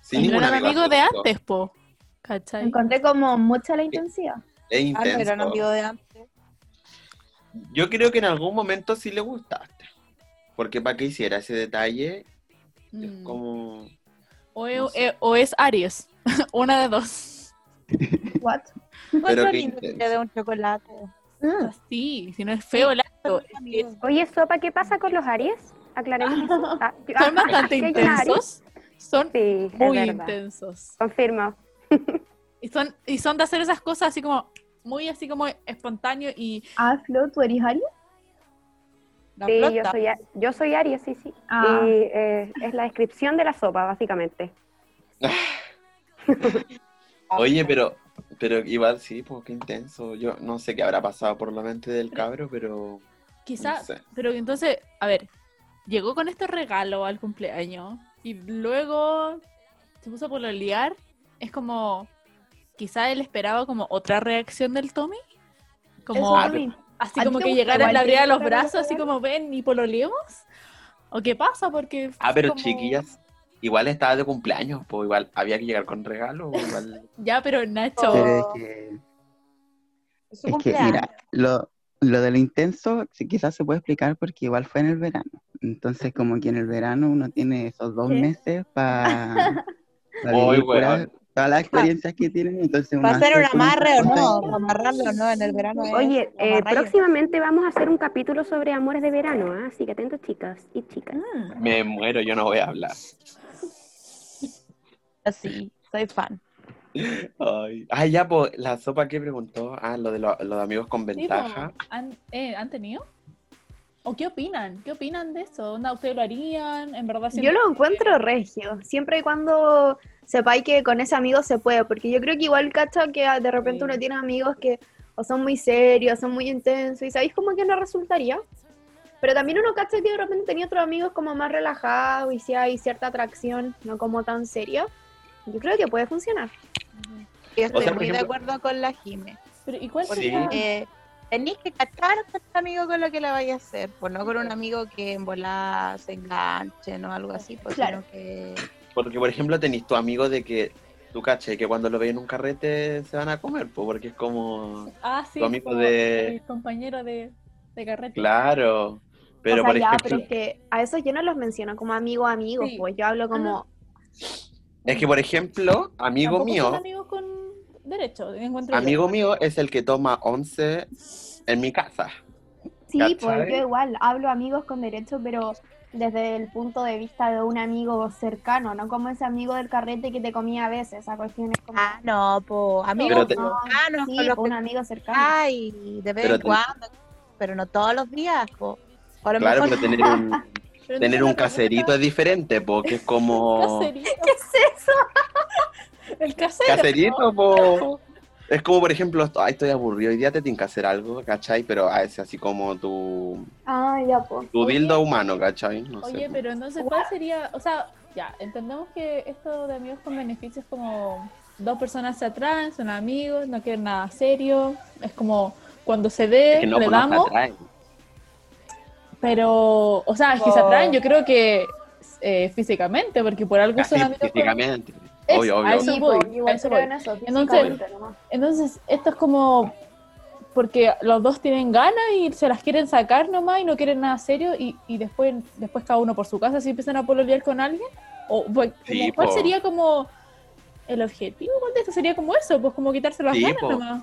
Sí, no eran amigo amigos de antes, po. ¿Cachai? Encontré como mucha la intensidad. Es Ah, no eran intenso. amigos de antes. Yo creo que en algún momento sí le gustaste. Porque para que hiciera ese detalle, es Mm. como. O, es, no sé. eh, o es Aries, una de dos. What? Encuentro qué intenso. dé un chocolate. Mm. Sí, si no es feo el acto. Oye, Sopa, ¿qué pasa con los Aries? Aclaremos eso. Ah, son bastante ¿que hay un Aries? intensos. Son Sí, muy intensos. Confirmo. Y son, y son de hacer esas cosas así como, muy así como espontáneo y Ah, Flo, ¿tú eres Aries? La Sí, yo soy, yo soy Aries, sí, sí. Ah. Y eh, es la descripción de la sopa, básicamente. Oye, pero. Pero igual sí, pues qué intenso. Yo no sé qué habrá pasado por la mente del cabro, pero. quizá, No sé. pero entonces, a ver, llegó con este regalo al cumpleaños y luego se puso a pololear, es como, quizá él esperaba como otra reacción del Tommy. Como, así ¿A ti como que llegara, abriera que los brazos, así como ven y pololeemos. ¿O qué pasa? Porque. Ah, pero como- chiquillas, igual estaba de cumpleaños, pues igual había que llegar con regalo, igual... Ya, pero Nacho. Pero es que, Es su es que, cumpleaños. mira, lo, lo de lo intenso sí, quizás se puede explicar porque igual fue en el verano. Entonces, como que en el verano uno tiene esos dos ¿Qué? meses para pura- weón. todas las experiencias que tienen. Entonces, ¿Va a ser hace un amarre o no? amarrarlo o no en el verano. es Oye, eh, próximamente vamos a hacer un capítulo sobre amores de verano, ¿ah? así que atentos chicas y chicas. Mm, Me muero, yo no voy a hablar. Sí, soy fan. Ay, Ay, ya, pues, la sopa que preguntó, ah, lo de lo- los amigos con sí, po, ventaja. ¿han, eh, ¿Han tenido? ¿O qué opinan? ¿Qué opinan de eso? ¿Onda, ¿Ustedes lo harían? ¿En verdad Yo lo encuentro regio, siempre y cuando sepáis que con ese amigo se puede, porque yo creo que igual, cacha, que de repente Sí. uno tiene amigos que o son muy serios, son muy intensos, y sabéis como que no resultaría. Pero también uno cacha que de repente tenía otros amigos como más relajados y si hay cierta atracción, no como tan seria. Yo creo que puede funcionar. Yo estoy sea, muy de acuerdo con la Jime. Pero, ¿Y cuál Sí. sería? Eh, tenéis que cachar con tu amigo con lo que le vaya a hacer, pues no con un amigo que en volada se enganche o algo así, pues Claro. sino que Porque, por ejemplo, tenés tu amigo de que tú caché que cuando lo ves en un carrete se van a comer, pues, porque es como. Ah, sí, tu amigo como de- el compañero de, de carrete. Claro. Pero, o sea, por ya, ejemplo, pero es que a esos yo no los menciono como amigos amigos, Sí. pues yo hablo como, es que, por ejemplo, amigo mío, son amigos con derecho, encuentro yo. amigo mío es el que toma once en mi casa. sí, ¿Cachai? pues yo igual hablo amigos con derecho, pero desde el punto de vista de un amigo cercano, no como ese amigo del carrete que te comía a veces, esa cuestión es como, ah no, pues amigos te- no, cercanos sí, con los pues, un amigo cercano. ay, de vez Pero en te- cuando, pero no todos los días, po. A Claro, mejor pero tener un, Pero tener un caserito es diferente, porque es como. ¿Caserito? ¿Qué es eso? El casero. Caserito, po. Es como, por ejemplo, ay, estoy aburrido, hoy día te tienes que hacer algo, ¿cachai? Pero a ese así como tu, Ah, ya, pues. tu Oye. dildo humano, ¿cachai? No sé. Oye, pero entonces, ¿cuál sería? O sea, ya, entendemos que esto de amigos con beneficios es como dos personas se atraen, son amigos, no quieren nada serio, es como cuando se ve, Es que no, le damos, atraen. Pero, o sea, es que se atraen, yo creo que eh, físicamente, porque por algo son amigos físicamente. Obvio, a obvio. eso Sí, voy, a eso voy. eso, Entonces-. Entonces, esto es como porque los dos tienen ganas y se las quieren sacar nomás y no quieren nada serio y, y después, después cada uno por su casa si empiezan a pololear con alguien. O, pues, Sí, ¿Cuál po. sería como el objetivo de esto? Sería como eso, pues como quitarse las Sí, ganas po. nomás.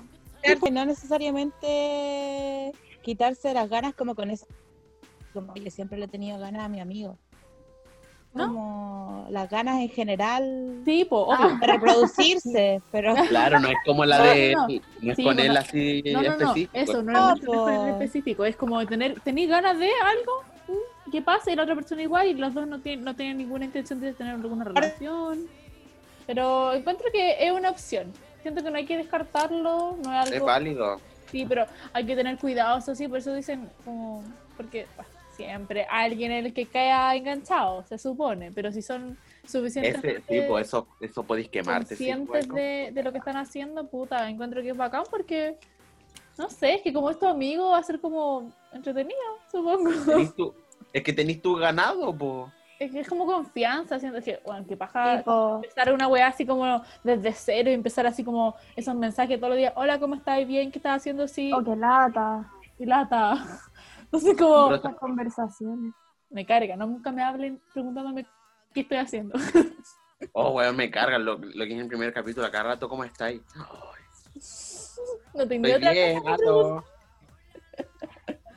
que no necesariamente quitarse las ganas como con eso. Como yo siempre le he tenido ganas a mi amigo. ¿No? Como las ganas en general Sí, po, obvio. de reproducirse, pero Claro, no es como la de no. es Sí, con él así No, no, no, específico. eso no, No, es, es específico, es como tener, tener ganas de algo, mm, que pasa y la otra persona igual y los dos no tienen, no tienen ninguna intención de tener alguna relación. Pero encuentro que es una opción. Siento que no hay que descartarlo, no es Es algo... válido. Sí, pero hay que tener cuidado, eso sí, por eso dicen como... Porque bah, siempre alguien en el que caiga enganchado, se supone, pero si son suficientemente Ese, pues eso, eso podéis quemarte. sí, conscientes bueno. de, de lo que están haciendo, puta, encuentro que es bacán porque, no sé, es que como es tu amigo va a ser como entretenido, supongo. Tu- es que tenéis tu ganado, po. Es que es como confianza, siento que, bueno, que paja Tipo, empezar una weá así como desde cero y empezar así como esos mensajes todos los días, hola, ¿cómo estás? ¿Bien? ¿Qué estás haciendo? Sí, oh, qué lata. y lata. Entonces como, Estas conversaciones. me carga, no nunca me hablen preguntándome qué estoy haciendo. Oh, weón, me cargan lo, lo que es en el primer capítulo. Acá rato, ¿cómo estáis? No tengo otra bien, cosa.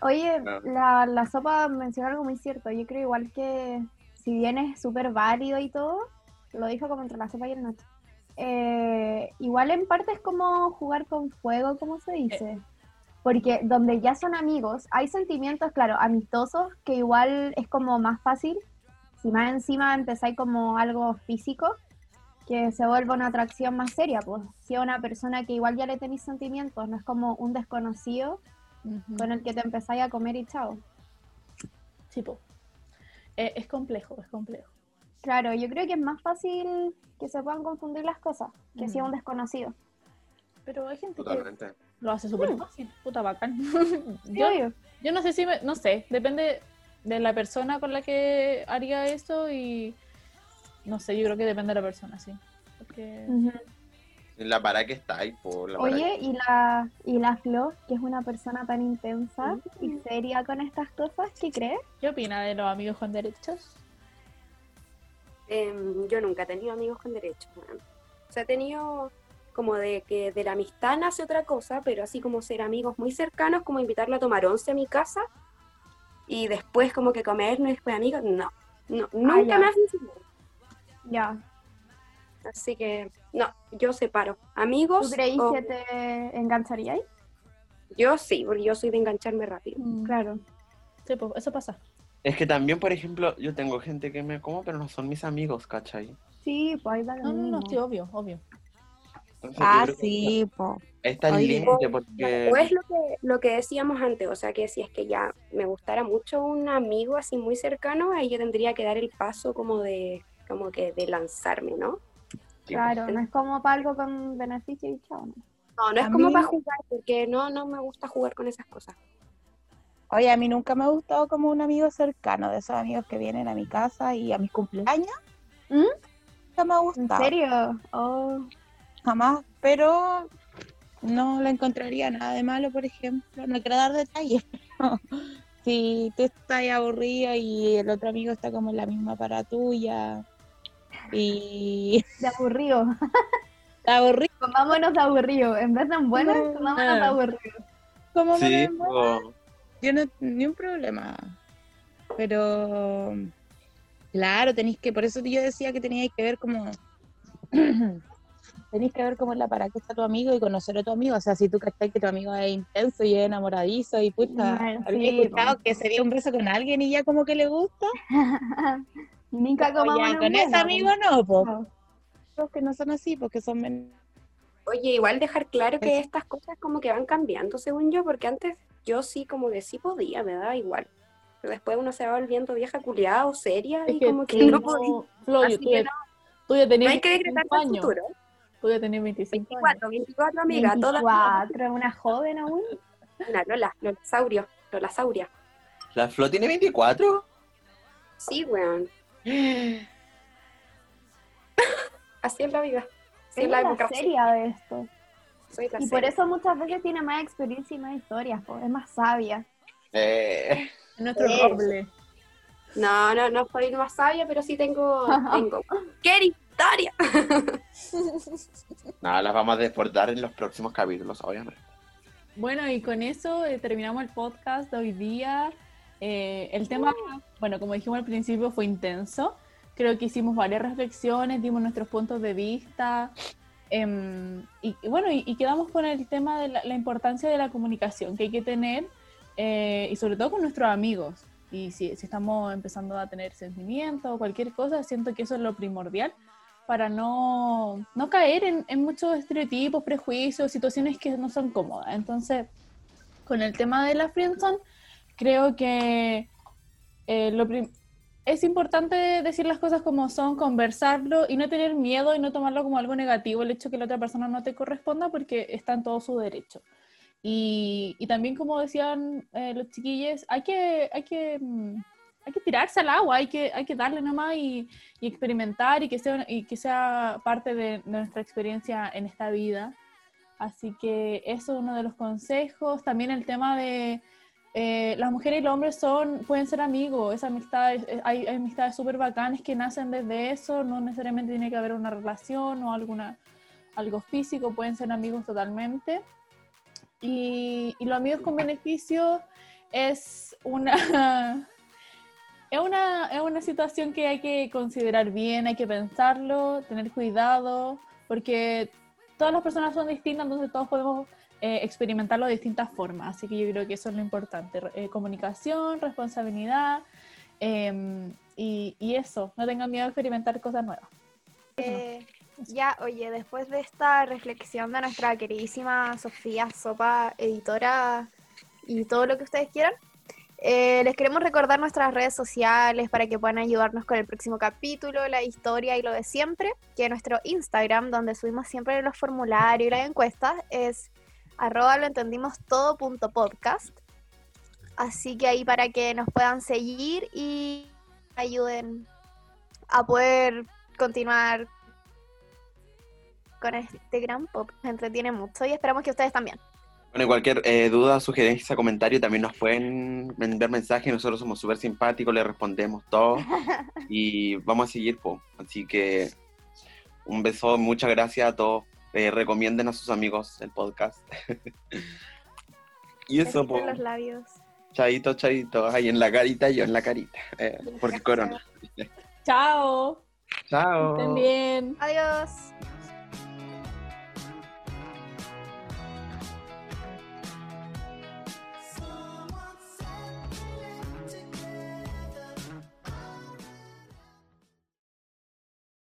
Oye, la, la sopa mencionó algo muy cierto. Yo creo igual que si bien es súper válido y todo, lo dijo como entre la sopa y el nacho. eh, igual en parte es como jugar con fuego, como se dice. Porque donde ya son amigos, hay sentimientos, claro, amistosos, que igual es como más fácil. Si más encima empezáis como algo físico, que se vuelva una atracción más seria, pues. Si es una persona que igual ya le tenéis sentimientos, no es como un desconocido con el que te empezáis a comer y chao. Sí, po. Eh, es complejo, es complejo. Claro, yo creo que es más fácil que se puedan confundir las cosas que si es un desconocido. Pero hay gente que Totalmente. Lo hace súper fácil, puta bacán. Sí, yo, obvio. yo no sé si, me- no sé, depende de la persona con la que haría eso y no sé, yo creo que depende de la persona, sí. Porque. La para que está ahí, por la Oye, y la, y la Flo, que es una persona tan intensa y seria con estas cosas, ¿qué crees? ¿qué opina de los amigos con derechos? Em, yo nunca he tenido amigos con derechos. weón. O sea, he tenido como de que de la amistad nace otra cosa, pero así como ser amigos muy cercanos, como invitarlo a tomar once a mi casa y después como que comernos y después amigos, no, no nunca ya. me ha funcionado. Ya. Así que, no, yo separo. ¿Tú Amigos, creís o- que te engancharíais? yo sí, porque yo soy de engancharme rápido. Claro. Sí, pues eso pasa. Es que también, por ejemplo, yo tengo gente que me como, pero no son mis amigos, ¿cachai? Sí, pues ahí lo No, no, no, sí, obvio, obvio. Entonces, Ah, sí, po. Está el Oye. límite porque... O es lo que, lo que decíamos antes, o sea que si es que ya me gustara mucho un amigo así muy cercano, ahí yo tendría que dar el paso como de, como que de lanzarme, ¿no? Claro, no es como para algo con beneficio y chao. ¿no? No, no es A como mí- para jugar, porque no, no me gusta jugar con esas cosas. Oye, a mí nunca me ha gustado como un amigo cercano, de esos amigos que vienen a mi casa y a mis cumpleaños. ¿Mm? Nunca me ha ¿En gustado, serio? Oh, jamás, pero no le encontraría nada de malo, por ejemplo. No quiero dar detalles, pero si tú estás aburrido y el otro amigo está como en la misma para tuya y de aburrido. está aburrido, Comámonos de aburrido. En vez de en buenas, No. comámonos de Ah. aburrido. como Sí, o- yo no ni un problema. Pero claro, tenéis que, por eso yo decía que teníais que ver como tenéis que ver como la para qué está tu amigo y conocer a tu amigo. O sea, si tú cachai que tu amigo es intenso y es enamoradizo y puta, había sí, escuchado que se dio un beso con alguien y ya como que le gusta. Nunca Como ya, con ese amigo no, po. No. Los que no son así, porque son men- Oye, igual dejar claro que Eso. estas cosas como que van cambiando, según yo, porque antes yo sí como que sí podía, me daba igual. Pero después uno se va volviendo vieja culiada o seria Es y que como que no podía. Flo, Así tú, que ya, no, tú ya tenías no hay que decretar 25 el futuro. Ya tenías 25 años. 24, 24 amiga, todas 24, una joven aún. una Lola, Lolasaurio, Lolasauria. ¿La Flo tiene 24? Sí, weón. Así es la vida. Así es la la democracia. seria de esto. Soy la Y por seria. eso muchas veces tiene más experiencia y más historias, po. es más sabia. Eh, Nuestro roble. No, no, no soy más sabia, pero sí tengo, tengo. ¡Qué historia! nada, las vamos a deportar en los próximos capítulos, obviamente. Bueno, y con eso eh, terminamos el podcast de hoy día. Eh, el tema, bueno, como dijimos al principio, fue intenso. Creo que hicimos varias reflexiones, dimos nuestros puntos de vista. em, y, y bueno, y, y quedamos con el tema de la, la importancia de la comunicación que hay que tener, eh, y sobre todo con nuestros amigos. Y si, si estamos empezando a tener sentimientos o cualquier cosa, siento que eso es lo primordial para no, no caer en, muchos estereotipos, prejuicios, situaciones que no son cómodas. Entonces, con el tema de la friendzone, creo que eh, lo es importante decir las cosas como son, conversarlo y no tener miedo y no tomarlo como algo negativo el hecho que la otra persona no te corresponda porque está en todo su derecho. Y, y también como decían eh, los chiquillos, hay que, hay que, mm, hay que tirarse al agua, hay que, hay que darle nomás y, y experimentar y que sea, y que sea parte de, nuestra experiencia en esta vida. Así que eso es uno de los consejos. También el tema de eh, las mujeres y los hombres son, pueden ser amigos. Esa amistad, hay, hay amistades súper bacanas que nacen desde eso. No necesariamente tiene que haber una relación o alguna, algo físico, pueden ser amigos totalmente. Y, y los amigos con beneficio es una, es una, es una situación que hay que considerar bien, hay que pensarlo, tener cuidado, porque todas las personas son distintas, entonces todos podemos eh, experimentarlo de distintas formas. Así que yo creo que eso es lo importante. eh, comunicación, responsabilidad em, y, y eso, no tengan miedo a experimentar cosas nuevas. Eh, ya, oye, después de esta reflexión de nuestra queridísima Sofía Sopa, editora y todo lo que ustedes quieran, Eh, les queremos recordar nuestras redes sociales para que puedan ayudarnos con el próximo capítulo, la historia y lo de siempre, que nuestro Instagram, donde subimos siempre los formularios y las encuestas, es arroba lo entendimos todo podcast. Así que ahí para que nos puedan seguir y ayuden a poder continuar con este gran. Nos entretiene mucho y esperamos que ustedes también. Bueno, cualquier eh, duda, sugerencia, comentario, también nos pueden enviar mensajes. Nosotros somos súper simpáticos, le respondemos todo. y vamos a seguir, po. Así que un beso, muchas gracias a todos. Eh, recomienden a sus amigos el podcast. y eso, po. los labios. Chaito, chaito. Ahí en la carita, yo en la carita. Eh, porque corona. Chao. Chao. Estén bien. Adiós.